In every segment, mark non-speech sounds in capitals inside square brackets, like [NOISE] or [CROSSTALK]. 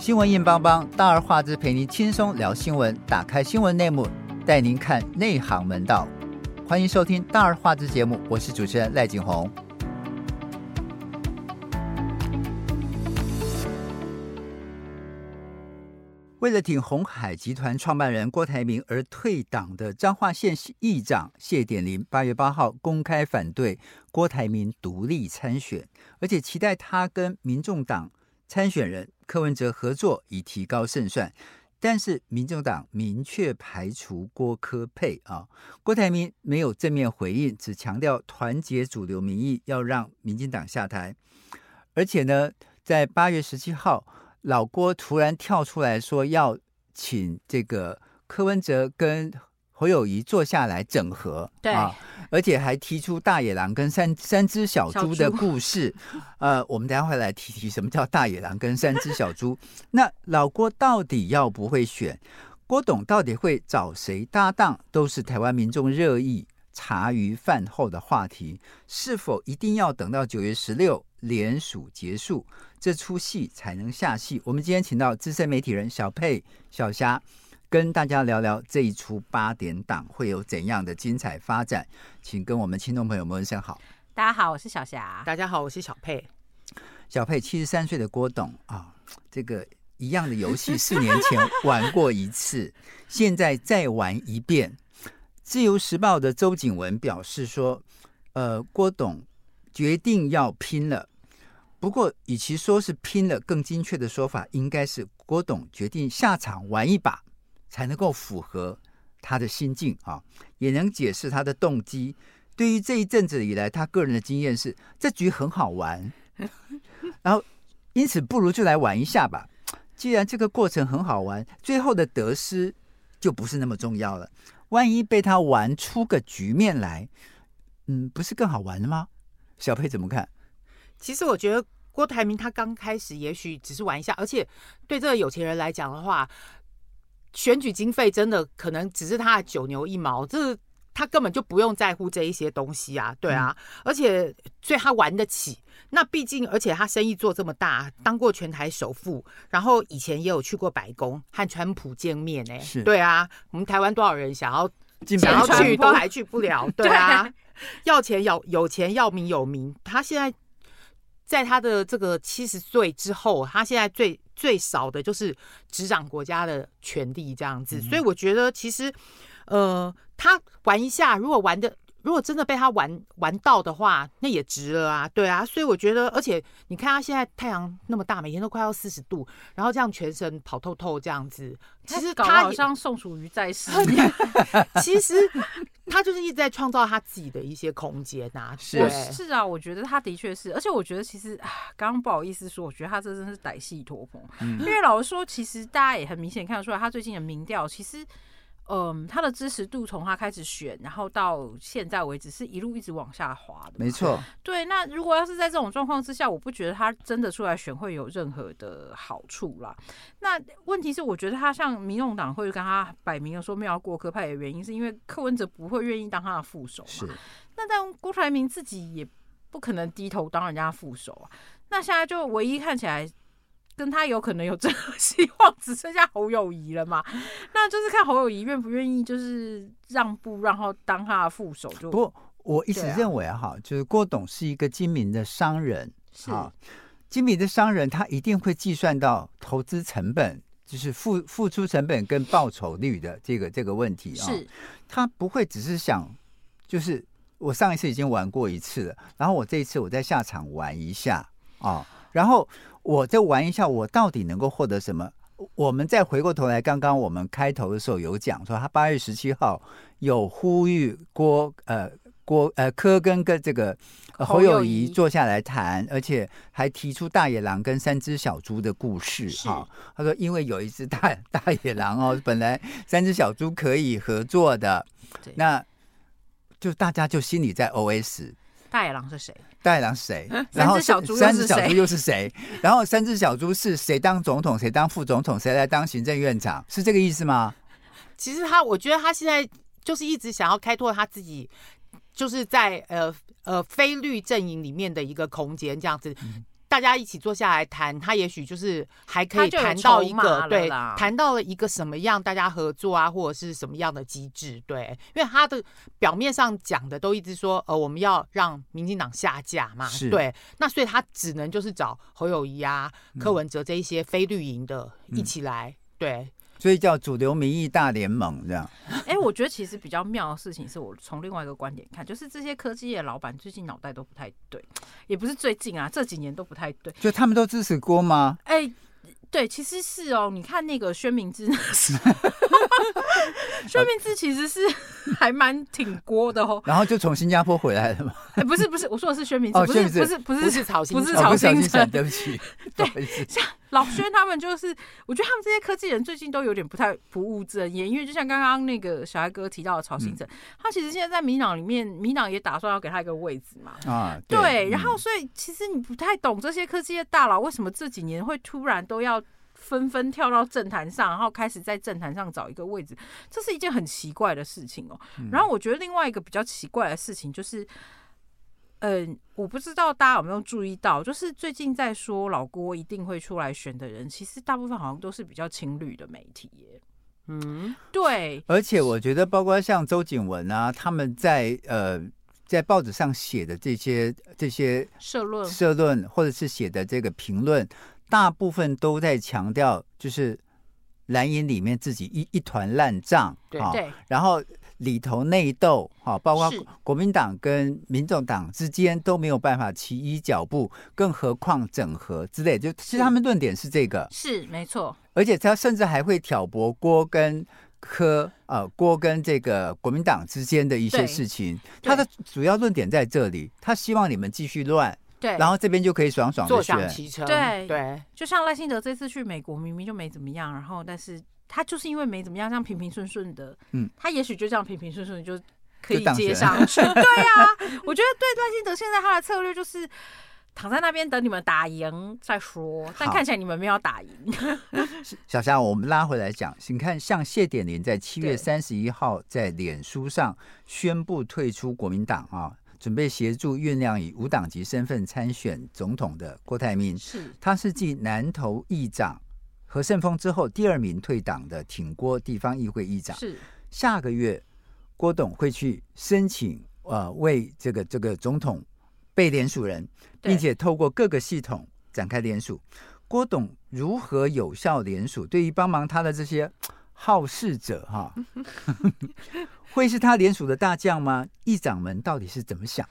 新闻硬邦邦，大而化之，陪您轻松聊新闻。打开新闻内幕，带您看内行门道。欢迎收听大而化之节目，我是主持人赖景红。为了挺红海集团创办人郭台铭而退党的彰化县议长谢典林，八月八号公开反对郭台铭独立参选，而且期待他跟民众党参选人柯文哲合作，以提高胜算。但是民众党明确排除郭柯配啊，郭台铭没有正面回应，只强调团结主流民意，要让民进党下台。而且呢，在八月十七号。老郭突然跳出来说要请这个柯文哲跟侯友谊坐下来整合，对啊，而且还提出大野狼跟三三只小猪的故事。[LAUGHS] 呃，我们等下会来提提什么叫大野狼跟三只小猪。[LAUGHS] 那老郭到底要不会选？郭董到底会找谁搭档？都是台湾民众热议茶余饭后的话题。是否一定要等到九月十六联署结束？这出戏才能下戏。我们今天请到资深媒体人小佩、小霞，跟大家聊聊这一出八点档会有怎样的精彩发展。请跟我们听众朋友们问声好。大家好，我是小霞。大家好，我是小佩。小佩，七十三岁的郭董啊，这个一样的游戏四年前 [LAUGHS] 玩过一次，现在再玩一遍。自由时报的周景文表示说：“呃，郭董决定要拼了。”不过，与其说是拼了，更精确的说法应该是郭董决定下场玩一把，才能够符合他的心境啊，也能解释他的动机。对于这一阵子以来，他个人的经验是，这局很好玩，[LAUGHS] 然后因此不如就来玩一下吧。既然这个过程很好玩，最后的得失就不是那么重要了。万一被他玩出个局面来，嗯，不是更好玩了吗？小佩怎么看？其实我觉得郭台铭他刚开始也许只是玩一下，而且对这个有钱人来讲的话，选举经费真的可能只是他的九牛一毛，这他根本就不用在乎这一些东西啊，对啊，嗯、而且所以他玩得起。那毕竟而且他生意做这么大，当过全台首富，然后以前也有去过白宫和川普见面呢、欸，是对啊，我们台湾多少人想要想要去都还去不了，[LAUGHS] 对啊，对要钱要有钱要名有名，他现在。在他的这个七十岁之后，他现在最最少的就是执掌国家的权力这样子，嗯、所以我觉得其实，呃，他玩一下，如果玩的。如果真的被他玩玩到的话，那也值了啊，对啊，所以我觉得，而且你看他现在太阳那么大，每天都快要四十度，然后这样全身跑透透这样子，其实他好像宋楚瑜在世，[LAUGHS] [LAUGHS] 其实他就是一直在创造他自己的一些空间呐、啊。是是啊，我觉得他的确是，而且我觉得其实啊，刚刚不好意思说，我觉得他这真是歹戏拖棚，嗯、因为老实说，其实大家也很明显看得出来，他最近的民调其实。嗯，他的支持度从他开始选，然后到现在为止，是一路一直往下滑的。没错。对，那如果要是在这种状况之下，我不觉得他真的出来选会有任何的好处啦。那问题是，我觉得他像民众党会跟他摆明了说没有要过科派的原因，是因为柯文哲不会愿意当他的副手嘛。是。那但郭台铭自己也不可能低头当人家副手啊。那现在就唯一看起来。跟他有可能有这个 [LAUGHS] 希望，只剩下侯友谊了嘛？那就是看侯友谊愿不愿意，就是让步，然后当他的副手就。不过我一直认为哈，啊、就是郭董是一个精明的商人，是啊，精明的商人，他一定会计算到投资成本，就是付付出成本跟报酬率的这个这个问题啊。是，他不会只是想，就是我上一次已经玩过一次了，然后我这一次我再下场玩一下啊，然后。我再玩一下，我到底能够获得什么？我们再回过头来，刚刚我们开头的时候有讲说，他八月十七号有呼吁郭呃郭呃柯跟跟这个侯友谊坐下来谈，而且还提出大野狼跟三只小猪的故事哈。他说，因为有一只大大野狼哦，[LAUGHS] 本来三只小猪可以合作的，那就大家就心里在 OS。大野狼是谁？大野狼是谁？然后三只小猪又是谁？然后三只小猪是谁当总统？谁当副总统？谁来当行政院长？是这个意思吗？其实他，我觉得他现在就是一直想要开拓他自己，就是在呃呃非绿阵营里面的一个空间，这样子。大家一起坐下来谈，他也许就是还可以谈到一个对，谈到了一个什么样大家合作啊，或者是什么样的机制，对，因为他的表面上讲的都一直说，呃，我们要让民进党下架嘛，对，那所以他只能就是找侯友谊啊、柯文哲这一些非绿营的一起来，嗯、对。所以叫主流民意大联盟这样。哎、欸，我觉得其实比较妙的事情是我从另外一个观点看，就是这些科技业老板最近脑袋都不太对，也不是最近啊，这几年都不太对。就他们都支持郭吗？哎、欸。对，其实是哦。你看那个薛明之，[LAUGHS] 薛明之其实是还蛮挺郭的哦。然后就从新加坡回来了嘛？哎，不是不是，我说的是薛明之，不是不是不是不是曹新，不是曹兴诚，对不起。[LAUGHS] 对，像老薛他们就是，我觉得他们这些科技人最近都有点不太不务正业，因为就像刚刚那个小艾哥提到的曹兴诚，他其实现在在民党里面，民党也打算要给他一个位置嘛。啊，对。然后所以其实你不太懂这些科技的大佬为什么这几年会突然都要。纷纷跳到政坛上，然后开始在政坛上找一个位置，这是一件很奇怪的事情哦。然后我觉得另外一个比较奇怪的事情就是，嗯、呃，我不知道大家有没有注意到，就是最近在说老郭一定会出来选的人，其实大部分好像都是比较亲绿的媒体耶。嗯，对。而且我觉得，包括像周景文啊，他们在呃在报纸上写的这些这些社论、社论，或者是写的这个评论。大部分都在强调，就是蓝营里面自己一一团烂账，对对，然后里头内斗，哈，包括国民党跟民众党之间都没有办法齐一脚步，更何况整合之类，就其实他们论点是这个，是没错，而且他甚至还会挑拨郭跟柯，呃，郭跟这个国民党之间的一些事情，他的主要论点在这里，他希望你们继续乱。对，然后这边就可以爽爽的坐享其成。对。对，就像赖幸德这次去美国，明明就没怎么样，然后但是他就是因为没怎么样，这样平平顺顺的，嗯，他也许就这样平平顺顺就可以接上去。对呀、啊，我觉得对段信德现在他的策略就是躺在那边等你们打赢再说，但看起来你们没有打赢。[LAUGHS] 小霞，我们拉回来讲，请看像谢点林在七月三十一号在脸书上宣布退出国民党啊。准备协助酝酿以无党籍身份参选总统的郭台铭，是他是继南投议长何胜峰之后第二名退党的挺郭地方议会议长。是下个月郭董会去申请呃为这个这个总统被联署人，并且透过各个系统展开联署。郭董如何有效联署？对于帮忙他的这些好事者哈。[LAUGHS] 会是他联署的大将吗？议长们到底是怎么想？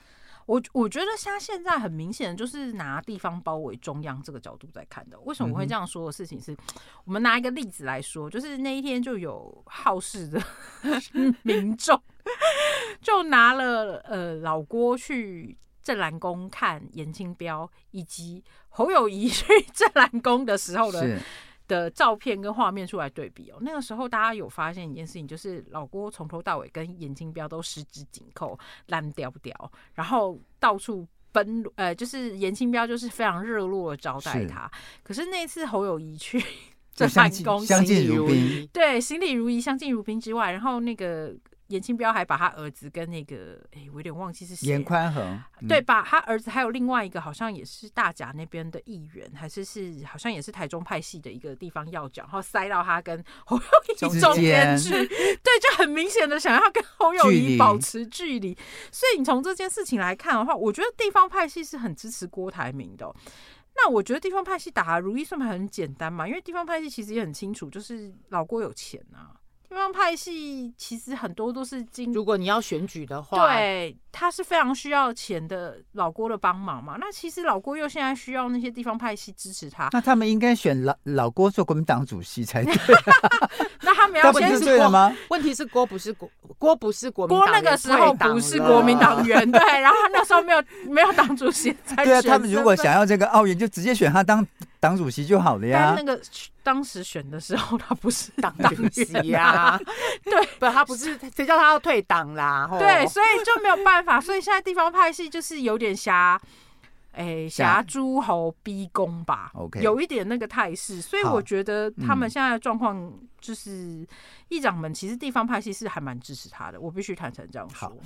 我我觉得他现在很明显就是拿地方包围中央这个角度在看的。为什么我会这样说的事情是，我们拿一个例子来说，就是那一天就有好事的 [LAUGHS] 民众就拿了呃老郭去镇澜宫看颜清标，以及侯友宜去镇澜宫的时候的。的照片跟画面出来对比哦，那个时候大家有发现一件事情，就是老郭从头到尾跟严清标都十指紧扣，烂掉不掉，然后到处奔，呃，就是严清标就是非常热络的招待他。是可是那次侯友谊去在办公，相敬如宾，对，行礼如仪，相敬如宾之外，然后那个。颜清标还把他儿子跟那个，哎、欸，我有点忘记是谁。严宽恒，嗯、对，把他儿子还有另外一个，好像也是大甲那边的议员，还是是好像也是台中派系的一个地方要角，然后塞到他跟侯友宜中间去，[LAUGHS] 间对，就很明显的想要跟侯友宜保持距离。距离所以你从这件事情来看的话，我觉得地方派系是很支持郭台铭的。那我觉得地方派系打如意算盘很简单嘛，因为地方派系其实也很清楚，就是老郭有钱啊。地方派系其实很多都是经，如果你要选举的话，对，他是非常需要钱的老郭的帮忙嘛。那其实老郭又现在需要那些地方派系支持他，那他们应该选老老郭做国民党主席才对。[LAUGHS] 那他们要先对了吗？问题是郭不是国郭不是国民党，郭那个时候不是国民党员，对，然后他那时候没有没有党主席才对啊。他们如果想要这个奥运，就直接选他当党主席就好了呀。但那个。当时选的时候，他不是党主席呀，[LAUGHS] 对，不，他不是，谁叫他要退党啦？对，所以就没有办法，所以现在地方派系就是有点挟，哎，挟诸侯逼宫吧，OK，有一点那个态势，所以我觉得他们现在的状况就是议长们其实地方派系是还蛮支持他的，我必须坦诚这样说。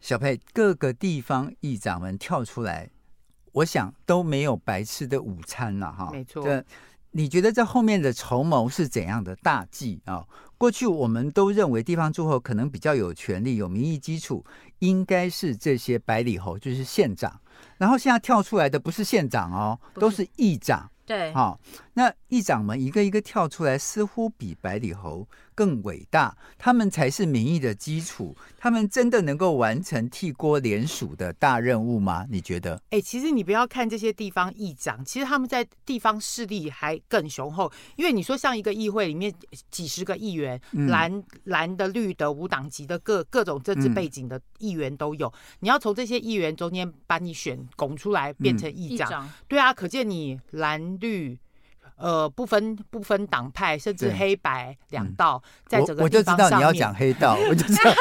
小佩，各个地方议长们跳出来。我想都没有白吃的午餐了哈。没错。这你觉得这后面的筹谋是怎样的大计啊？过去我们都认为地方诸侯可能比较有权力、有民意基础，应该是这些百里侯，就是县长。然后现在跳出来的不是县长哦，都是议长。对，好、哦，那议长们一个一个跳出来，似乎比百里侯更伟大，他们才是民意的基础，他们真的能够完成替郭联署的大任务吗？你觉得？哎、欸，其实你不要看这些地方议长，其实他们在地方势力还更雄厚，因为你说像一个议会里面几十个议员，嗯、蓝蓝的、绿的、无党籍的各各种政治背景的议员都有，嗯、你要从这些议员中间把你选拱出来变成议长，嗯、对啊，可见你蓝。绿，呃，不分不分党派，甚至黑白两道，在整个地方上面，我就知道你要讲黑道，我就知道，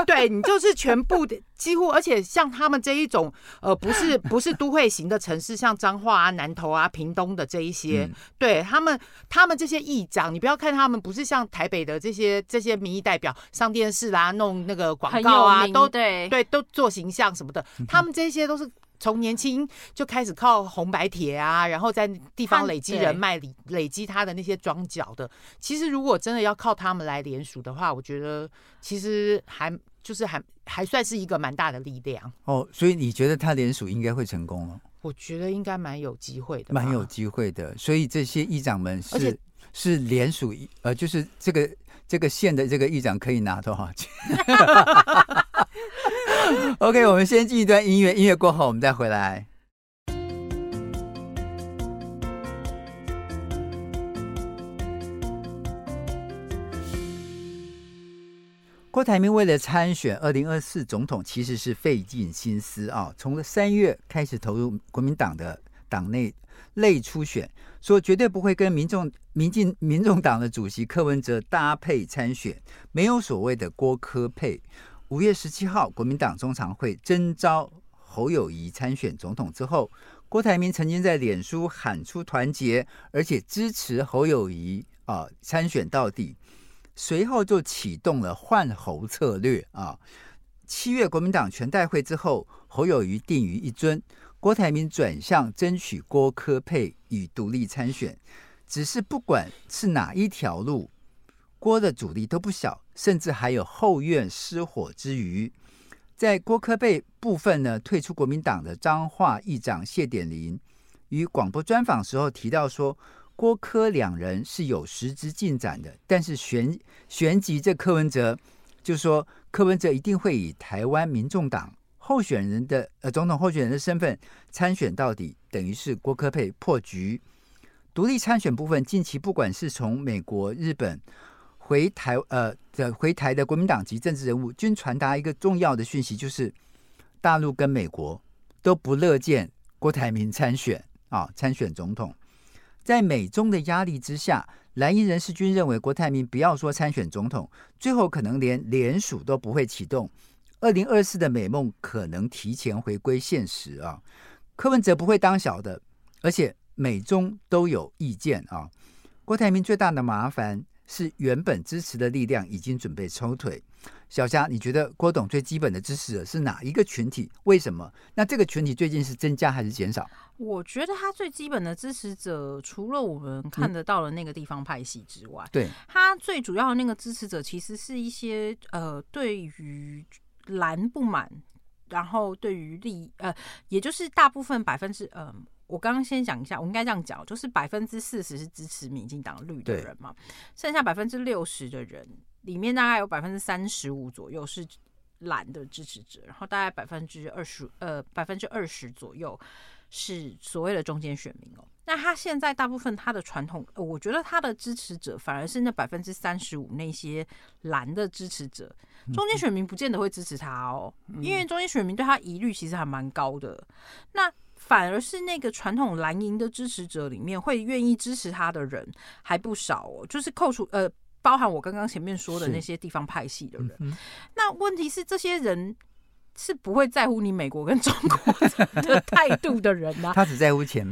[LAUGHS] [LAUGHS] 对你就是全部的几乎，而且像他们这一种，呃，不是不是都会型的城市，像彰化啊、南投啊、屏东的这一些，嗯、对他们，他们这些议长，你不要看他们不是像台北的这些这些民意代表上电视啦、啊，弄那个广告啊，都对。对都做形象什么的，他们这些都是。从年轻就开始靠红白帖啊，然后在地方累积人脉，累累积他的那些庄脚的。其实如果真的要靠他们来联署的话，我觉得其实还就是还还算是一个蛮大的力量哦。所以你觉得他联署应该会成功了？我觉得应该蛮有机会的，蛮有机会的。所以这些议长们是是联署，呃，就是这个这个县的这个议长可以拿多少钱？[LAUGHS] [LAUGHS] OK，我们先进一段音乐，音乐过后我们再回来。郭台铭为了参选二零二四总统，其实是费尽心思啊，从三月开始投入国民党的党内内初选，说绝对不会跟民众、民进、民众党的主席柯文哲搭配参选，没有所谓的郭柯配。五月十七号，国民党中常会征召侯友谊参选总统之后，郭台铭曾经在脸书喊出团结，而且支持侯友谊啊参选到底。随后就启动了换侯策略啊。七月国民党全代会之后，侯友谊定于一尊，郭台铭转向争取郭科配与独立参选。只是不管是哪一条路。郭的阻力都不小，甚至还有后院失火之余。在郭柯配部分呢，退出国民党的彰化议长谢典林与广播专访时候提到说，郭柯两人是有实质进展的，但是旋旋即这柯文哲就说柯文哲一定会以台湾民众党候选人的呃总统候选人的身份参选到底，等于是郭柯配破局。独立参选部分，近期不管是从美国、日本。回台呃的回台的国民党籍政治人物均传达一个重要的讯息，就是大陆跟美国都不乐见郭台铭参选啊，参选总统。在美中的压力之下，蓝营人士均认为郭台铭不要说参选总统，最后可能连联署都不会启动，二零二四的美梦可能提前回归现实啊。柯文哲不会当小的，而且美中都有意见啊。郭台铭最大的麻烦。是原本支持的力量已经准备抽腿。小霞，你觉得郭董最基本的支持者是哪一个群体？为什么？那这个群体最近是增加还是减少？我觉得他最基本的支持者，除了我们看得到的那个地方派系之外，嗯、对，他最主要的那个支持者，其实是一些呃，对于蓝不满，然后对于立呃，也就是大部分百分之嗯。呃我刚刚先讲一下，我应该这样讲，就是百分之四十是支持民进党绿的人嘛，剩下百分之六十的人里面，大概有百分之三十五左右是蓝的支持者，然后大概百分之二十呃百分之二十左右是所谓的中间选民哦。那他现在大部分他的传统，我觉得他的支持者反而是那百分之三十五那些蓝的支持者，中间选民不见得会支持他哦，因为中间选民对他疑虑其实还蛮高的。那反而是那个传统蓝营的支持者里面，会愿意支持他的人还不少哦。就是扣除呃，包含我刚刚前面说的那些地方派系的人。嗯、那问题是，这些人是不会在乎你美国跟中国 [LAUGHS] 的态度的人呐、啊。他只在乎钱。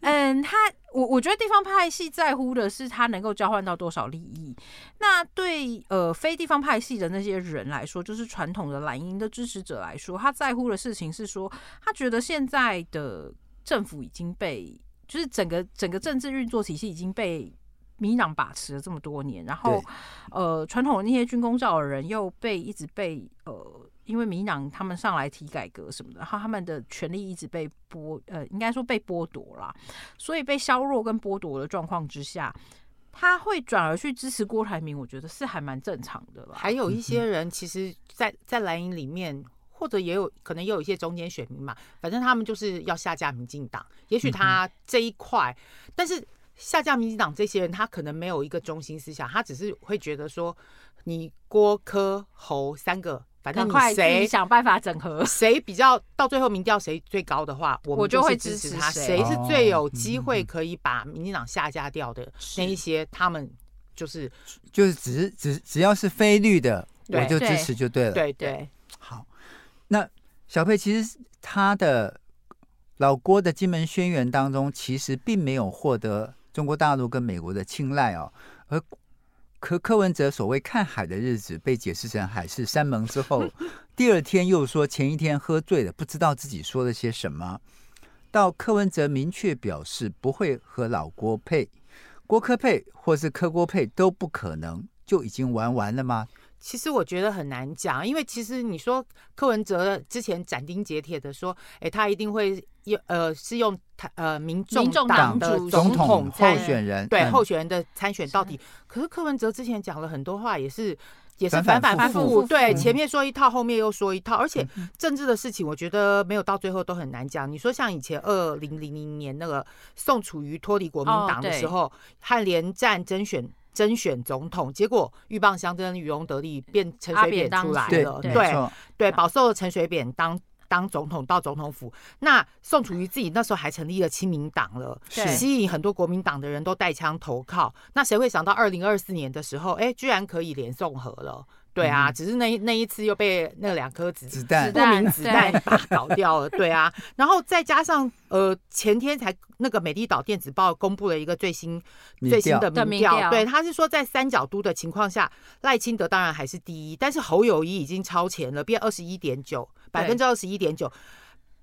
嗯，他我我觉得地方派系在乎的是他能够交换到多少利益。那对呃非地方派系的那些人来说，就是传统的蓝营的支持者来说，他在乎的事情是说，他觉得现在的政府已经被，就是整个整个政治运作体系已经被民党把持了这么多年，然后呃传统的那些军工教的人又被一直被呃。因为民党他们上来提改革什么的，然后他们的权力一直被剥，呃，应该说被剥夺了，所以被削弱跟剥夺的状况之下，他会转而去支持郭台铭，我觉得是还蛮正常的了。还有一些人，其实在，在在蓝营里面，或者也有可能也有一些中间选民嘛，反正他们就是要下架民进党。也许他这一块，但是下架民进党这些人，他可能没有一个中心思想，他只是会觉得说，你郭柯侯三个。反正你谁想办法整合，[LAUGHS] 谁比较到最后民调谁最高的话，我们就会支持他。谁是最有机会可以把民进党下架掉的那一些，他们就是就是只是只只要是非绿的，我就支持就对了。对对，好。那小佩其实他的老郭的金门宣言当中，其实并没有获得中国大陆跟美国的青睐哦，而。柯柯文哲所谓看海的日子被解释成海誓山盟之后，第二天又说前一天喝醉了，不知道自己说了些什么。到柯文哲明确表示不会和老郭配，郭柯配或是柯郭配都不可能，就已经玩完了吗？其实我觉得很难讲，因为其实你说柯文哲之前斩钉截铁的说，哎，他一定会用呃是用他呃民众党的总统候选人对候选人的参选到底。可是柯文哲之前讲了很多话，也是也是反反复复，对，前面说一套，后面又说一套，而且政治的事情，我觉得没有到最后都很难讲。你说像以前二零零零年那个宋楚瑜脱离国民党的时候，和连战争选。甄选总统，结果鹬蚌相争，渔翁得利，变陈水扁出来了。对对，对，保送了陈水扁当当总统到总统府。那宋楚瑜自己那时候还成立了亲民党了，吸引很多国民党的人都带枪投靠。那谁会想到二零二四年的时候，哎，居然可以连宋和了？对啊，只是那那一次又被那两颗子子弹不明子弹把搞掉了。对啊，然后再加上呃前天才那个美丽岛电子报公布了一个最新最新的民调，对，他是说在三角都的情况下，赖清德当然还是第一，但是侯友谊已经超前了，变二十一点九百分之二十一点九，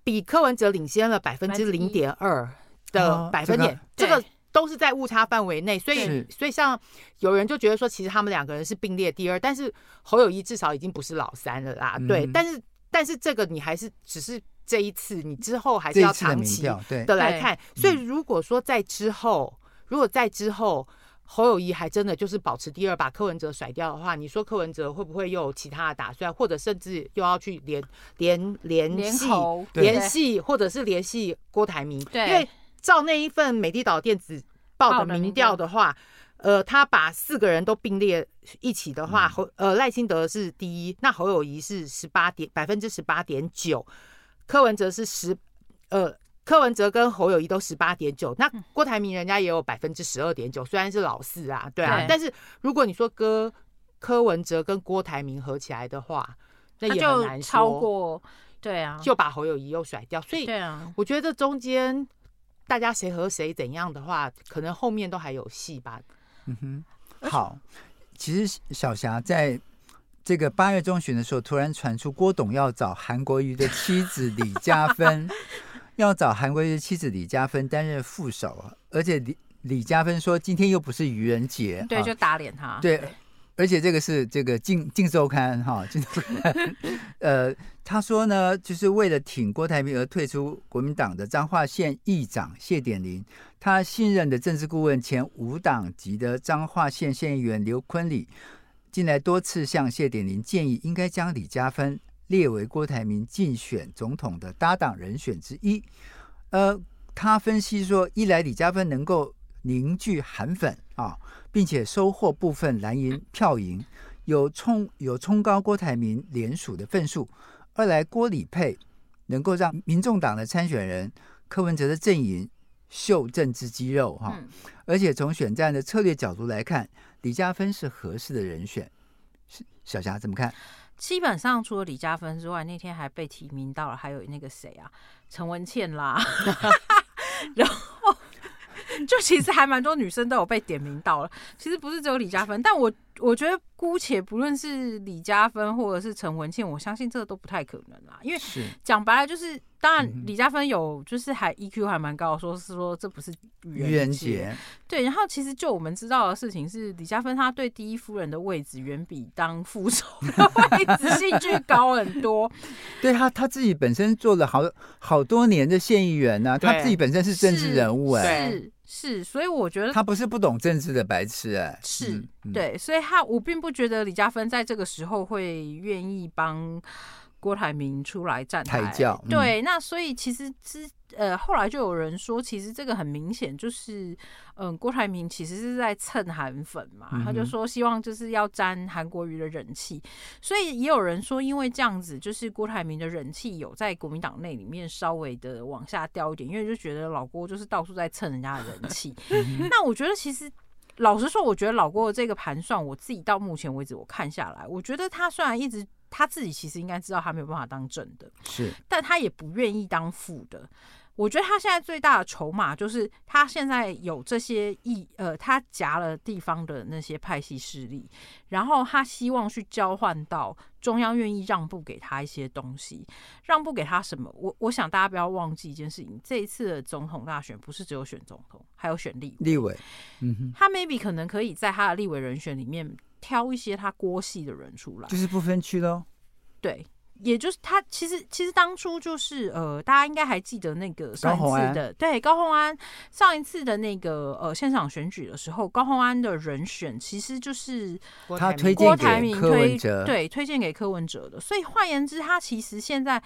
比柯文哲领先了百分之零点二的百分点，这个。都是在误差范围内，所以所以像有人就觉得说，其实他们两个人是并列第二，但是侯友谊至少已经不是老三了啦。嗯、对，但是但是这个你还是只是这一次，你之后还是要长期的来看。所以如果说在之后，如果在之后侯友谊还真的就是保持第二，把柯文哲甩掉的话，你说柯文哲会不会又有其他的打算，或者甚至又要去联联联系联系，或者是联系郭台铭？对，因为。照那一份美丽岛电子报的民调的话，呃，他把四个人都并列一起的话，侯呃赖清德是第一，那侯友谊是十八点百分之十八点九，柯文哲是十呃柯文哲跟侯友谊都十八点九，那郭台铭人家也有百分之十二点九，虽然是老四啊，对啊，对。但是如果你说哥柯文哲跟郭台铭合起来的话，那也很难超过，对啊，就把侯友谊又甩掉，所以对啊，我觉得中间。大家谁和谁怎样的话，可能后面都还有戏吧。嗯哼，好。其实小霞在这个八月中旬的时候，突然传出郭董要找韩国瑜的妻子李嘉芬，[LAUGHS] 要找韩国瑜的妻子李嘉芬担任副手，而且李李佳芬说今天又不是愚人节，对，就打脸他。对。而且这个是这个《镜镜周刊》哈，《镜周刊》呃，他说呢，就是为了挺郭台铭而退出国民党的彰化县议长谢典林，他信任的政治顾问前无党籍的彰化县县议员刘坤礼，近来多次向谢典林建议，应该将李佳芬列为郭台铭竞选总统的搭档人选之一。呃，他分析说，一来李佳芬能够凝聚韩粉啊。并且收获部分蓝营票赢，有冲有冲高郭台铭联署的份数。二来郭李配能够让民众党的参选人柯文哲的阵营秀政治肌肉哈。而且从选战的策略角度来看，李嘉芬是合适的人选。小霞怎么看？基本上除了李嘉芬之外，那天还被提名到了，还有那个谁啊，陈文茜啦。然后。就就其实还蛮多女生都有被点名到了。其实不是只有李佳芬，但我我觉得姑且不论是李佳芬或者是陈文茜，我相信这个都不太可能啦。因为讲白了就是，当然李佳芬有就是还 EQ 还蛮高，说是说这不是愚人节。对，然后其实就我们知道的事情是，李佳芬她对第一夫人的位置远比当副手的位置兴趣高很多。[LAUGHS] 对他他自己本身做了好好多年的县议员呢、啊，他自己本身是政治人物哎、欸，是是，所以我觉得他不是不懂政治的白痴哎、欸，是、嗯、对，所以他我并不觉得李嘉芬在这个时候会愿意帮。郭台铭出来站台，台教，嗯、对，那所以其实之呃后来就有人说，其实这个很明显就是，嗯、呃，郭台铭其实是在蹭韩粉嘛，嗯、他就说希望就是要沾韩国瑜的人气，所以也有人说，因为这样子就是郭台铭的人气有在国民党内里面稍微的往下掉一点，因为就觉得老郭就是到处在蹭人家的人气。嗯、[LAUGHS] 那我觉得其实老实说，我觉得老郭的这个盘算，我自己到目前为止我看下来，我觉得他虽然一直。他自己其实应该知道他没有办法当正的，是，但他也不愿意当副的。我觉得他现在最大的筹码就是他现在有这些意，呃，他夹了地方的那些派系势力，然后他希望去交换到中央愿意让步给他一些东西，让步给他什么？我我想大家不要忘记一件事情，这一次的总统大选不是只有选总统，还有选立委。立委，嗯哼，他 maybe 可能可以在他的立委人选里面。挑一些他郭系的人出来，就是不分区喽。对，也就是他其实其实当初就是呃，大家应该还记得那个上一次的对高鸿安上一次的那个呃现场选举的时候，高鸿安的人选其实就是他推郭台铭推荐对推荐给柯文哲的，所以换言之，他其实现在。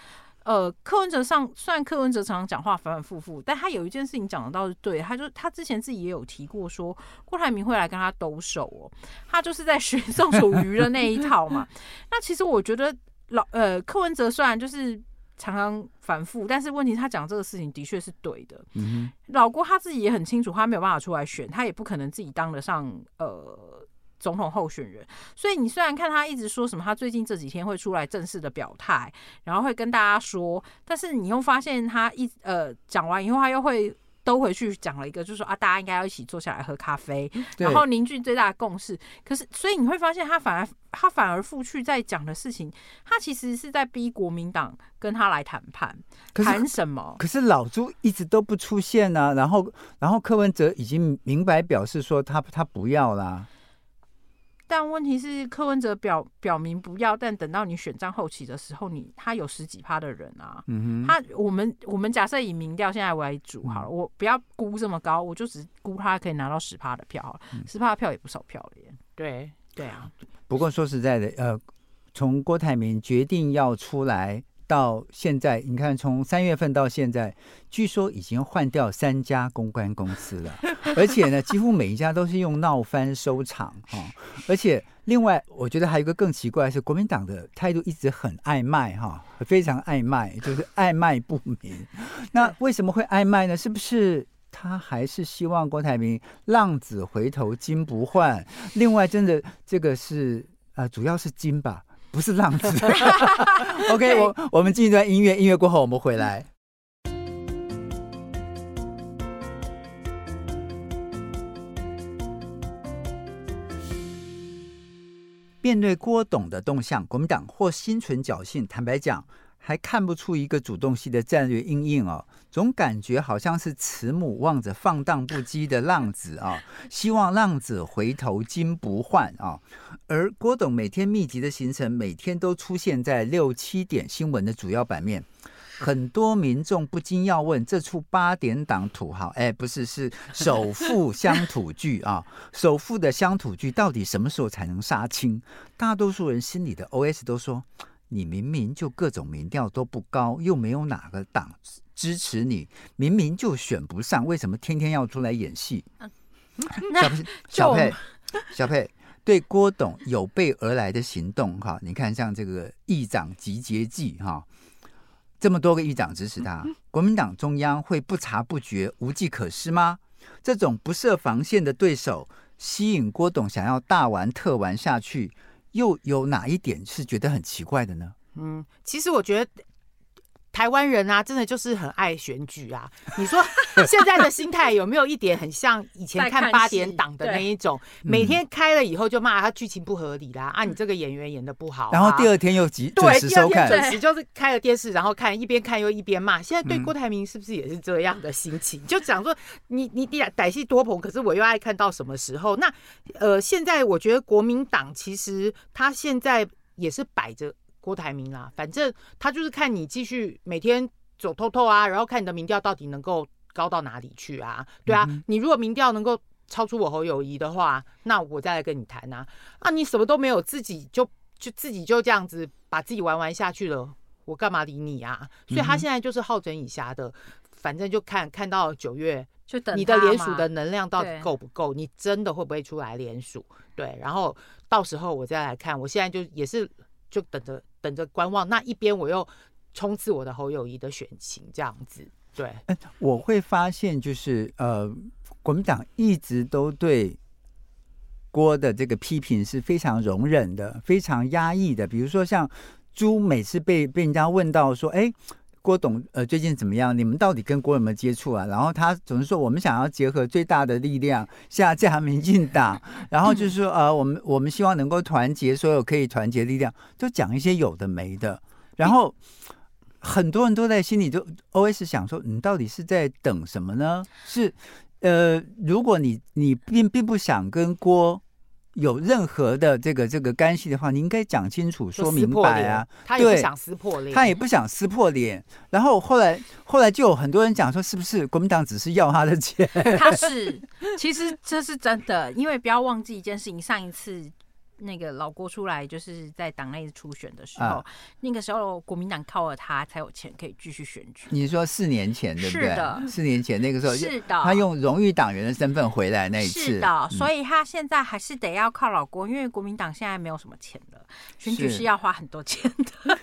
呃，柯文哲上，虽然柯文哲常常讲话反反复复，但他有一件事情讲的倒是对，他就他之前自己也有提过说，郭台铭会来跟他兜售哦，他就是在学 [LAUGHS] 宋楚瑜的那一套嘛。[LAUGHS] 那其实我觉得老呃柯文哲虽然就是常常反复，但是问题他讲这个事情的确是对的。嗯，老郭他自己也很清楚，他没有办法出来选，他也不可能自己当得上呃。总统候选人，所以你虽然看他一直说什么，他最近这几天会出来正式的表态，然后会跟大家说，但是你又发现他一呃讲完以后，他又会都回去讲了一个，就是说啊，大家应该要一起坐下来喝咖啡，然后凝聚最大的共识。可是，所以你会发现他反而他反而复去在讲的事情，他其实是在逼国民党跟他来谈判，谈什么？可是老朱一直都不出现呢、啊，然后然后柯文哲已经明白表示说他他不要啦。但问题是，柯文哲表表明不要，但等到你选战后期的时候，你他有十几趴的人啊。嗯哼，他我们我们假设以民调现在为主好了，嗯、我不要估这么高，我就只估他可以拿到十趴的票好了，十趴的票也不少票了耶。对对啊。不过说实在的，呃，从郭台铭决定要出来。到现在，你看从三月份到现在，据说已经换掉三家公关公司了，而且呢，几乎每一家都是用闹翻收场哈、哦。而且另外，我觉得还有一个更奇怪的是，国民党的态度一直很爱卖哈，非常爱卖，就是爱卖不明。那为什么会爱卖呢？是不是他还是希望郭台铭浪子回头金不换？另外，真的这个是啊、呃，主要是金吧。不是浪子。[LAUGHS] OK，我我们进一段音乐，音乐过后我们回来。面对郭董的动向，国民党或心存侥幸，坦白讲。还看不出一个主动性的战略因应哦，总感觉好像是慈母望着放荡不羁的浪子啊，希望浪子回头金不换啊。而郭董每天密集的行程，每天都出现在六七点新闻的主要版面，很多民众不禁要问：这出八点档土豪，哎，不是，是首富乡土剧啊，首富的乡土剧到底什么时候才能杀青？大多数人心里的 OS 都说。你明明就各种民调都不高，又没有哪个党支持你，明明就选不上，为什么天天要出来演戏？小佩，小佩，小佩，对郭董有备而来的行动，哈，你看像这个议长集结记，哈，这么多个议长支持他，国民党中央会不察不觉、无计可施吗？这种不设防线的对手，吸引郭董想要大玩特玩下去。又有哪一点是觉得很奇怪的呢？嗯，其实我觉得台湾人啊，真的就是很爱选举啊。你说 [LAUGHS] 现在的心态有没有一点很像以前看八点档的那一种？每天开了以后就骂他剧情不合理啦，啊，你这个演员演的不好。然后第二天又急准时收看，准时就是开了电视，然后看一边看又一边骂。现在对郭台铭是不是也是这样的心情？就讲说你你你歹戏多捧，可是我又爱看到什么时候？那呃，现在我觉得国民党其实他现在也是摆着。郭台铭啦，反正他就是看你继续每天走透透啊，然后看你的民调到底能够高到哪里去啊？对啊，嗯、你如果民调能够超出我侯友谊的话，那我再来跟你谈啊。啊，你什么都没有，自己就就自己就这样子把自己玩玩下去了，我干嘛理你啊？所以他现在就是好整以暇的，反正就看看到九月，就等你的联署的能量到底够不够，你真的会不会出来联署？对，然后到时候我再来看。我现在就也是就等着。等着观望，那一边我又冲刺我的侯友谊的选情，这样子，对。我会发现就是呃，国民党一直都对郭的这个批评是非常容忍的，非常压抑的。比如说像朱每次被被人家问到说，哎。郭董呃，最近怎么样？你们到底跟郭有没有接触啊？然后他总是说，我们想要结合最大的力量下架民进党，然后就是说呃，我们我们希望能够团结所有可以团结力量，就讲一些有的没的。然后很多人都在心里就 OS 想说，你到底是在等什么呢？是呃，如果你你并并不想跟郭。有任何的这个这个干系的话，你应该讲清楚、说明白啊。他也不想撕破脸，他也不想撕破脸。然后后来后来就有很多人讲说，是不是国民党只是要他的钱？他是，其实这是真的，因为不要忘记一件事情，上一次。那个老郭出来就是在党内初选的时候，啊、那个时候国民党靠了他才有钱可以继续选举。你说四年前对不对？是的，四年前那个时候是的，他用荣誉党员的身份回来那一次。是的，所以他现在还是得要靠老郭，因为国民党现在没有什么钱了，选举是要花很多钱的，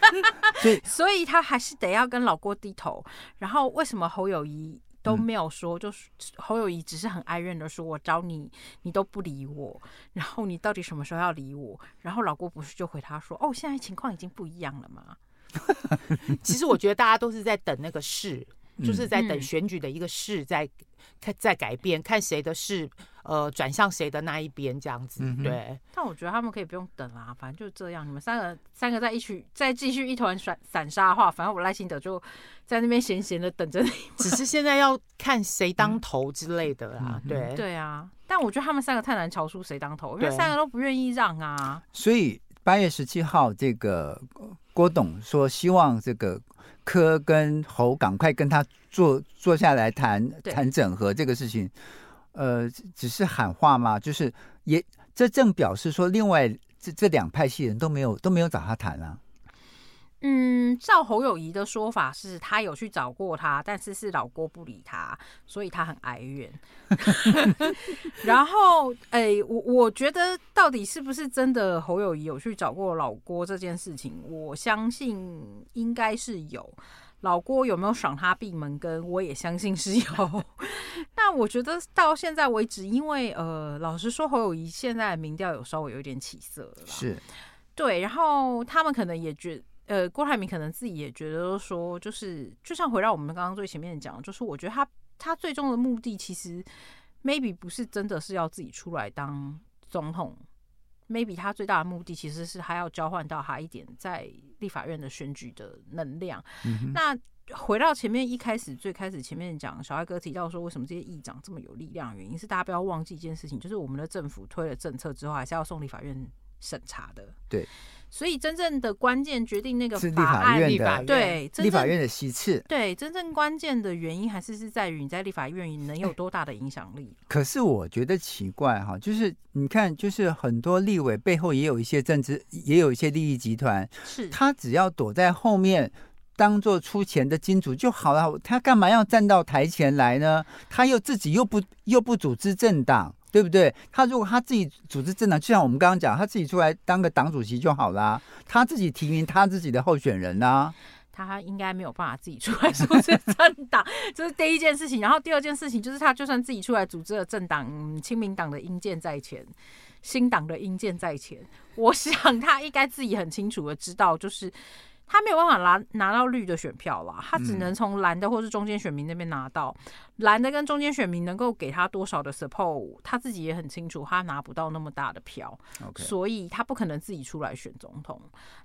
所以 [LAUGHS] 所以他还是得要跟老郭低头。然后为什么侯友宜？都没有说，就是侯友谊只是很哀怨的说：“我找你，你都不理我，然后你到底什么时候要理我？”然后老郭不是就回他说：“哦，现在情况已经不一样了嘛？” [LAUGHS] 其实我觉得大家都是在等那个势，就是在等选举的一个势在看在改变，看谁的势。呃，转向谁的那一边这样子，对。但我觉得他们可以不用等啦，反正就这样。你们三个三个在一起，再继续一团散散沙的话，反正我赖清德就在那边闲闲的等着你。只是现在要看谁当头之类的啦，对、嗯、对啊。但我觉得他们三个太难瞧出谁当头，因为三个都不愿意让啊。所以八月十七号，这个郭董说希望这个柯跟侯赶快跟他坐坐下来谈谈整合这个事情。呃，只是喊话吗？就是也，这正表示说，另外这这两派系人都没有都没有找他谈啊。嗯，照侯友谊的说法是，他有去找过他，但是是老郭不理他，所以他很哀怨。[LAUGHS] 然后，哎、欸，我我觉得到底是不是真的侯友谊有去找过老郭这件事情，我相信应该是有。老郭有没有赏他闭门羹？我也相信是有。[LAUGHS] 那我觉得到现在为止，因为呃，老实说，侯友谊现在的民调有稍微有点起色了。是，对。然后他们可能也觉，呃，郭台铭可能自己也觉得说，就是就像回到我们刚刚最前面讲，就是我觉得他他最终的目的其实 maybe 不是真的是要自己出来当总统。maybe 他最大的目的其实是他要交换到他一点在立法院的选举的能量。嗯、那回到前面一开始最开始前面讲，小艾哥提到说，为什么这些议长这么有力量？原因是大家不要忘记一件事情，就是我们的政府推了政策之后，还是要送立法院审查的。对。所以真正的关键决定那个法案，立法院的对立法院的席次，对真正关键的原因还是是在于你在立法院能有多大的影响力。可是我觉得奇怪哈，就是你看，就是很多立委背后也有一些政治，也有一些利益集团，是他只要躲在后面当做出钱的金主就好了，他干嘛要站到台前来呢？他又自己又不又不组织政党。对不对？他如果他自己组织政党，就像我们刚刚讲，他自己出来当个党主席就好啦。他自己提名他自己的候选人呐、他应该没有办法自己出来组织政党，[LAUGHS] 这是第一件事情。然后第二件事情就是，他就算自己出来组织了政党，亲民党的英健在前，新党的英健在前，我想他应该自己很清楚的知道，就是他没有办法拿拿到绿的选票啦，他只能从蓝的或是中间选民那边拿到。蓝的跟中间选民能够给他多少的 support，他自己也很清楚，他拿不到那么大的票.所以他不可能自己出来选总统。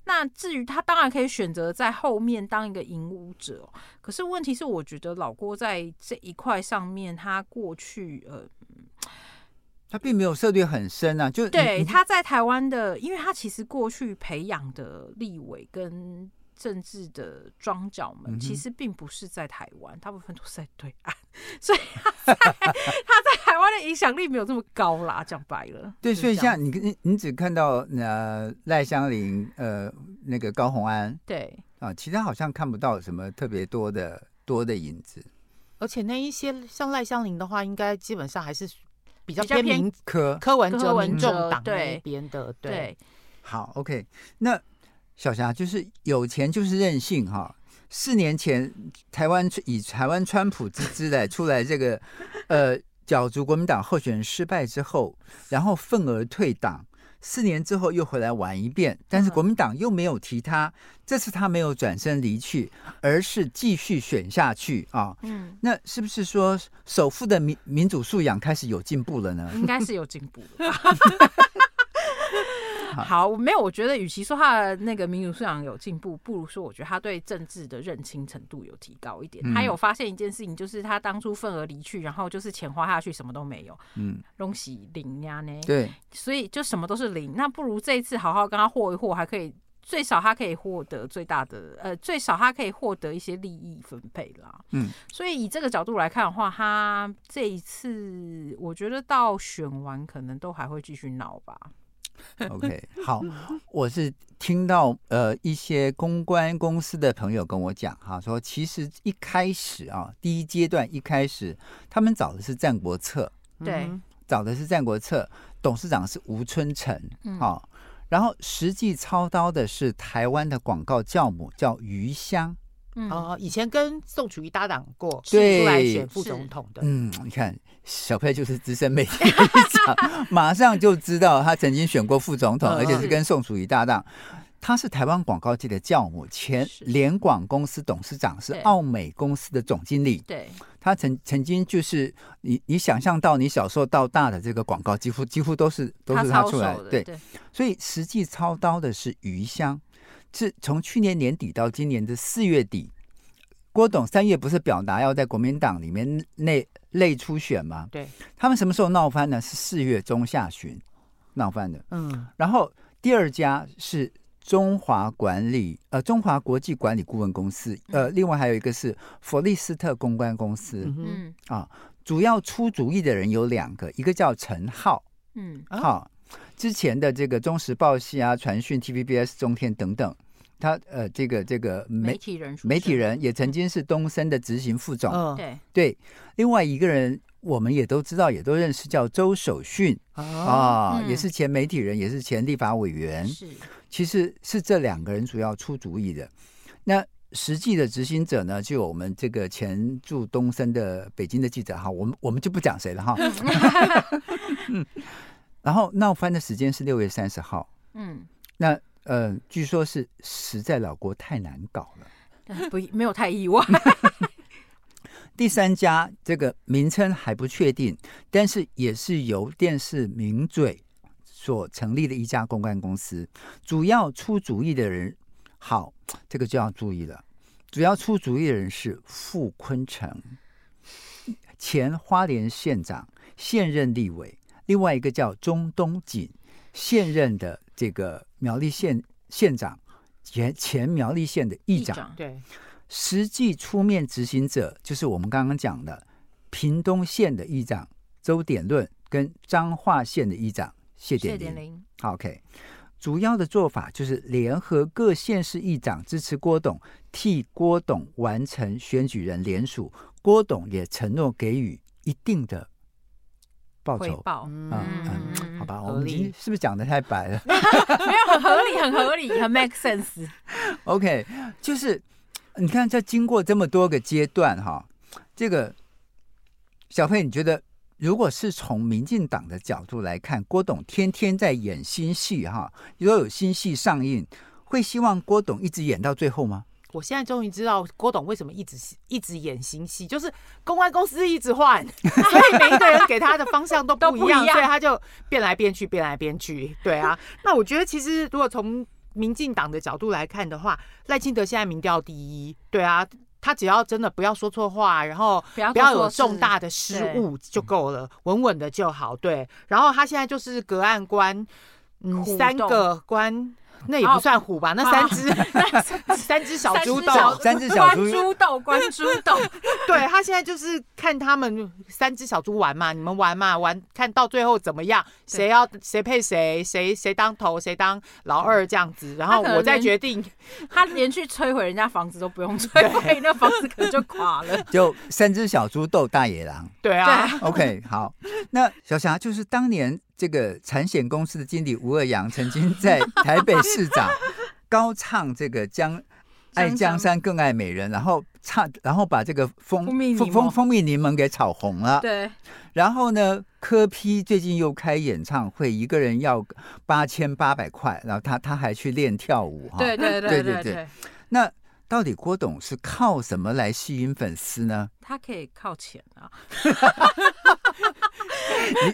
那至于他当然可以选择在后面当一个引武者，可是问题是，我觉得老郭在这一块上面，他过去呃。他并没有涉猎很深啊，就对他在台湾的，因为他其实过去培养的立委跟政治的庄脚们，其实并不是在台湾，大部分都是在对岸，所以他在他在台湾的影响力没有这么高啦。讲白了，对，所以像你你你只看到呃赖香林呃那个高红安，对啊，其他好像看不到什么特别多的多的影子，而且那一些像赖香林的话，应该基本上还是。比较偏民科柯文哲民众党那边的，对，对好，OK。那小霞就是有钱就是任性哈。四年前台湾以台湾川普之姿来出来，这个呃角逐国民党候选人失败之后，然后愤而退党。四年之后又回来玩一遍，但是国民党又没有提他。这次他没有转身离去，而是继续选下去啊。嗯，那是不是说首富的民民主素养开始有进步了呢？应该是有进步 [LAUGHS] 了。好，没有，我觉得与其说他的那个民主素养有进步，不如说我觉得他对政治的认清程度有提高一点。嗯、他有发现一件事情，就是他当初愤而离去，然后就是钱花下去，什么都没有。嗯，东西零呀呢？对，所以就什么都是零。那不如这一次好好跟他和一和，还可以最少他可以获得最大的呃，最少他可以获得一些利益分配啦。嗯，所以以这个角度来看的话，他这一次我觉得到选完可能都还会继续闹吧。OK，[LAUGHS] 好，我是听到呃一些公关公司的朋友跟我讲哈，说其实一开始啊，第一阶段一开始他们找的是战国策，对，找的是战国策，董事长是吴春成，好，然后实际操刀的是台湾的广告教母叫余香。嗯、哦，以前跟宋楚瑜搭档过，对，出来选副总统的。嗯，你看小佩就是资深媒体讲，[LAUGHS] 马上就知道他曾经选过副总统，而且是跟宋楚瑜搭档。他是台湾广告界的教母，前联广公司董事长，是奥美公司的总经理。对，他曾曾经就是你你想象到你小时候到大的这个广告，几乎几乎都是都是他出来的。对，所以实际操刀的是余香。是从去年年底到今年的四月底，郭董三月不是表达要在国民党里面内内初选吗？对，他们什么时候闹翻呢？是四月中下旬闹翻的。嗯，然后第二家是中华管理呃中华国际管理顾问公司，呃，另外还有一个是弗利斯特公关公司。嗯啊，主要出主意的人有两个，一个叫陈浩，嗯，好。之前的这个中时报系啊、传讯、TVBS、中天等等，他呃，这个这个媒，媒体人，媒体人也曾经是东森的执行副总。嗯、对对，另外一个人我们也都知道，也都认识，叫周守训啊，啊嗯、也是前媒体人，也是前立法委员。是，其实是这两个人主要出主意的。那实际的执行者呢，就有我们这个前驻东森的北京的记者哈，我们我们就不讲谁了哈。[LAUGHS] [LAUGHS] [LAUGHS] 嗯。然后闹翻的时间是六月三十号，嗯，那呃，据说是实在老郭太难搞了，不没有太意外。[LAUGHS] 第三家这个名称还不确定，但是也是由电视名嘴所成立的一家公关公司，主要出主意的人，好，这个就要注意了，主要出主意的人是傅坤成，前花莲县长，现任立委。另外一个叫中东锦，现任的这个苗栗县县长，前前苗栗县的议长，对，实际出面执行者就是我们刚刚讲的屏东县的议长周典论，跟彰化县的议长谢点林。谢点林。OK，主要的做法就是联合各县市议长支持郭董，替郭董完成选举人联署。郭董也承诺给予一定的。报酬，嗯嗯，好吧，我们是不是讲的太白了？[LAUGHS] 没有，很合理，很合理，很 make sense。[LAUGHS] OK，就是你看，在经过这么多个阶段，哈，这个小佩，你觉得如果是从民进党的角度来看，郭董天天在演新戏，哈，如果有新戏上映，会希望郭董一直演到最后吗？我现在终于知道郭董为什么一直一直演新戏，就是公关公司一直换，[LAUGHS] 所以每一个人给他的方向都不一样，所以他就变来变去，变来变去。对啊，那我觉得其实如果从民进党的角度来看的话，赖清德现在民调第一，对啊，他只要真的不要说错话，然后不要有重大的失误就够了，稳稳的就好。对，然后他现在就是隔岸观，嗯，三个关。那也不算虎吧？那三只，[LAUGHS] 三只小猪斗，三只小猪猪斗，关猪斗。[LAUGHS] 对，他现在就是看他们三只小猪玩嘛，你们玩嘛，玩看到最后怎么样，谁要谁配谁，谁谁当头，谁当老二这样子，然后我再决定。[LAUGHS] 他连去摧毁人家房子都不用摧毁，那房子可能就垮了。就三只小猪斗大野狼。对啊。OK，好，那小霞就是当年。这个产险公司的经理吴二阳曾经在台北市长高唱这个江爱江山更爱美人，然后唱，然后把这个蜂蜂蜂蜂蜜柠檬给炒红了。对。然后呢，柯批最近又开演唱会，一个人要八千八百块，然后他他还去练跳舞哈。对对对对对。那到底郭董是靠什么来吸引粉丝呢？他可以靠钱啊。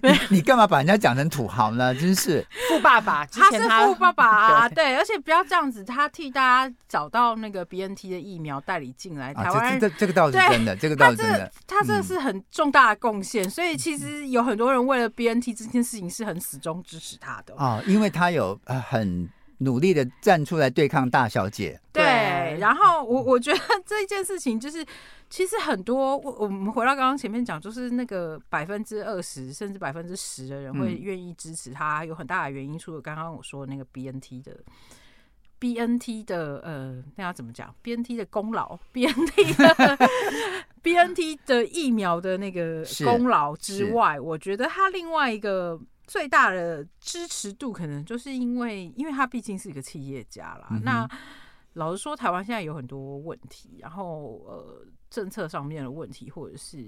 你你你干嘛把人家讲成土豪呢？真是富爸爸，他是富爸爸啊！[LAUGHS] 对，而且不要这样子，他替大家找到那个 BNT 的疫苗代理进来，台湾这这个倒是真的，这个倒是真的，他这是很重大的贡献，所以其实有很多人为了 BNT 这件事情是很始终支持他的啊，因为他有很努力的站出来对抗大小姐。对，然后我我觉得这件事情就是。其实很多，我我们回到刚刚前面讲，就是那个百分之二十甚至百分之十的人会愿意支持他，有很大的原因，除了刚刚我说的那个 BNT 的 BNT 的呃，那要怎么讲？BNT 的功劳，[LAUGHS] BNT 的 BNT 的疫苗的那个功劳之外，我觉得他另外一个最大的支持度，可能就是因为，因为他毕竟是一个企业家啦。嗯、那老实说，台湾现在有很多问题，然后呃。政策上面的问题，或者是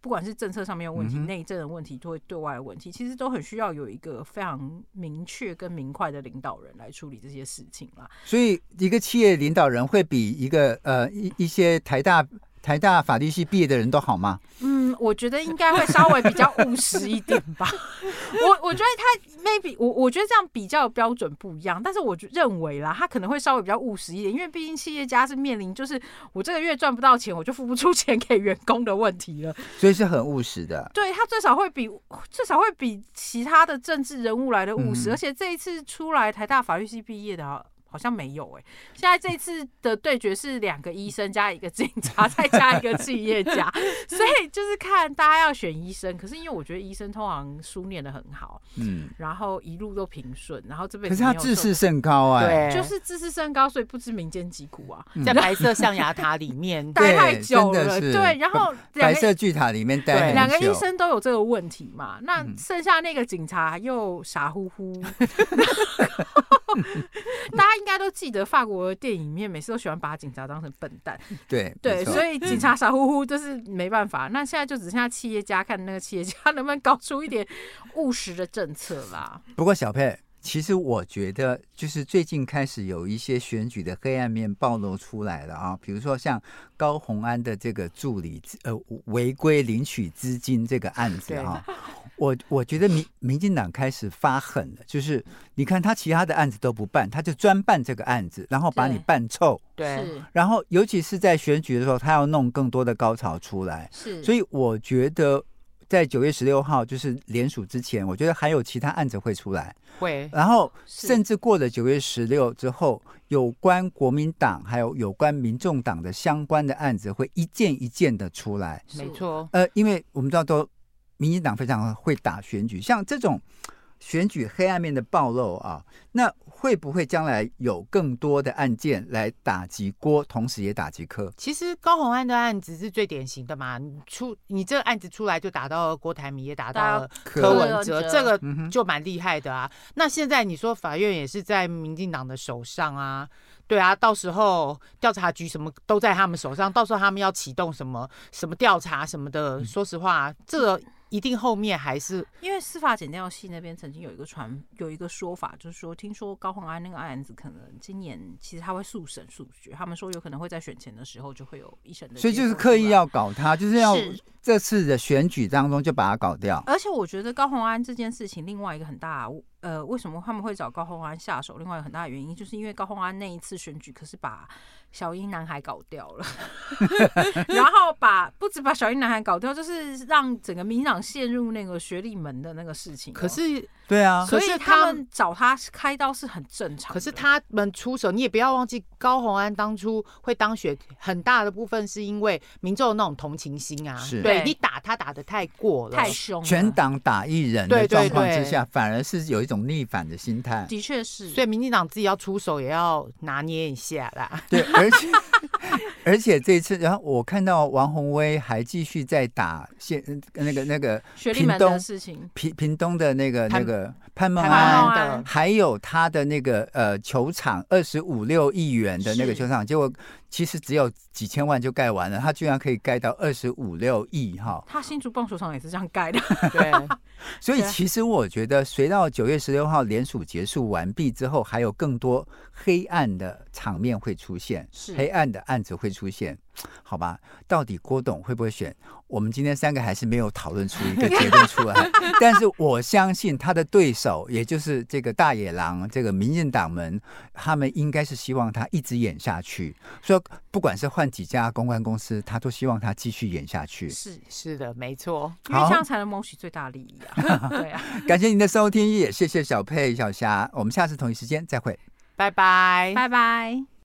不管是政策上面的问题、内、嗯、政的问题，对对外的问题，其实都很需要有一个非常明确跟明快的领导人来处理这些事情啦。所以，一个企业领导人会比一个呃一一些台大。台大法律系毕业的人都好吗？嗯，我觉得应该会稍微比较务实一点吧。[LAUGHS] 我我觉得他 maybe 我我觉得这样比较标准不一样，但是我认为啦，他可能会稍微比较务实一点，因为毕竟企业家是面临就是我这个月赚不到钱，我就付不出钱给员工的问题了，所以是很务实的。对，他最少会比至少会比其他的政治人物来的务实，嗯、而且这一次出来台大法律系毕业的。好像没有哎、欸，现在这次的对决是两个医生加一个警察，再加一个企业家，[LAUGHS] 所以就是看大家要选医生。可是因为我觉得医生通常书念的很好，嗯，然后一路都平顺，然后这边可是他自视甚高啊，对，就是自视甚高，所以不知民间疾苦啊，[LAUGHS] 在白色象牙塔里面。[LAUGHS] 待太久了，对，然后白色巨塔里面待两个医生都有这个问题嘛，那剩下那个警察又傻乎乎。大家应该都记得法国的电影里面，每次都喜欢把警察当成笨蛋。[LAUGHS] 对对，所以警察傻乎乎就是没办法。那现在就只剩下企业家，看那个企业家能不能搞出一点务实的政策啦。不过小佩，其实我觉得，就是最近开始有一些选举的黑暗面暴露出来了啊，比如说像高虹安的这个助理呃违规领取资金这个案子啊。[LAUGHS] 我我觉得民民进党开始发狠了，就是你看他其他的案子都不办，他就专办这个案子，然后把你办臭。对，然后尤其是在选举的时候，他要弄更多的高潮出来。是，所以我觉得在九月十六号就是联署之前，我觉得还有其他案子会出来。会，然后甚至过了九月十六之后，有关国民党还有有关民众党的相关的案子会一件一件的出来。没错，呃，因为我们知道都。民进党非常会打选举，像这种选举黑暗面的暴露啊，那会不会将来有更多的案件来打击郭，同时也打击柯？其实高虹安的案子是最典型的嘛，你出你这个案子出来就打到了郭台铭，也打到了柯文哲，这个就蛮厉害的啊。那现在你说法院也是在民进党的手上啊。对啊，到时候调查局什么都在他们手上，到时候他们要启动什么什么调查什么的，说实话，这个一定后面还是因为司法检调系那边曾经有一个传有一个说法，就是说听说高洪安那个案子可能今年其实他会速审速决，他们说有可能会在选前的时候就会有一审的，所以就是刻意要搞他，就是要这次的选举当中就把他搞掉。而且我觉得高洪安这件事情另外一个很大，呃，为什么他们会找高虹安下手？另外一个很大的原因就是因为高虹安那一次选举可是把。小英男孩搞掉了，[LAUGHS] 然后把不止把小英男孩搞掉，就是让整个民党陷入那个学历门的那个事情。可是，对啊，所以他们找他开刀是很正常。可是他们出手，你也不要忘记，高虹安当初会当选，很大的部分是因为民众的那种同情心啊。是，对你打他打的太过了，太凶，全党打一人的状况之下，反而是有一种逆反的心态。的确是，所以民进党自己要出手，也要拿捏一下啦。对。而且 [LAUGHS] 而且这次，然后我看到王宏威还继续在打现那个那个屏东的事情，屏屏东的那个那个潘孟安，还有他的那个呃球场二十五六亿元的那个球场，结果其实只有几千万就盖完了，他居然可以盖到二十五六亿哈！他新竹棒球场也是这样盖的，[LAUGHS] 对。所以其实我觉得，随到九月十六号联署结束完毕之后，还有更多黑暗的场面会出现，是黑暗的案子会出现，好吧？到底郭董会不会选？我们今天三个还是没有讨论出一个结论出来。[LAUGHS] 但是我相信他的对手，也就是这个大野狼，这个民进党们，他们应该是希望他一直演下去。所以不管是换几家公关公司，他都希望他继续演下去。是是的，没错，因为这样才能谋取最大利益啊！[LAUGHS] 对啊，[LAUGHS] 感谢您的收听，也谢谢小佩、小霞，我们下次同一时间再会，拜拜，拜拜。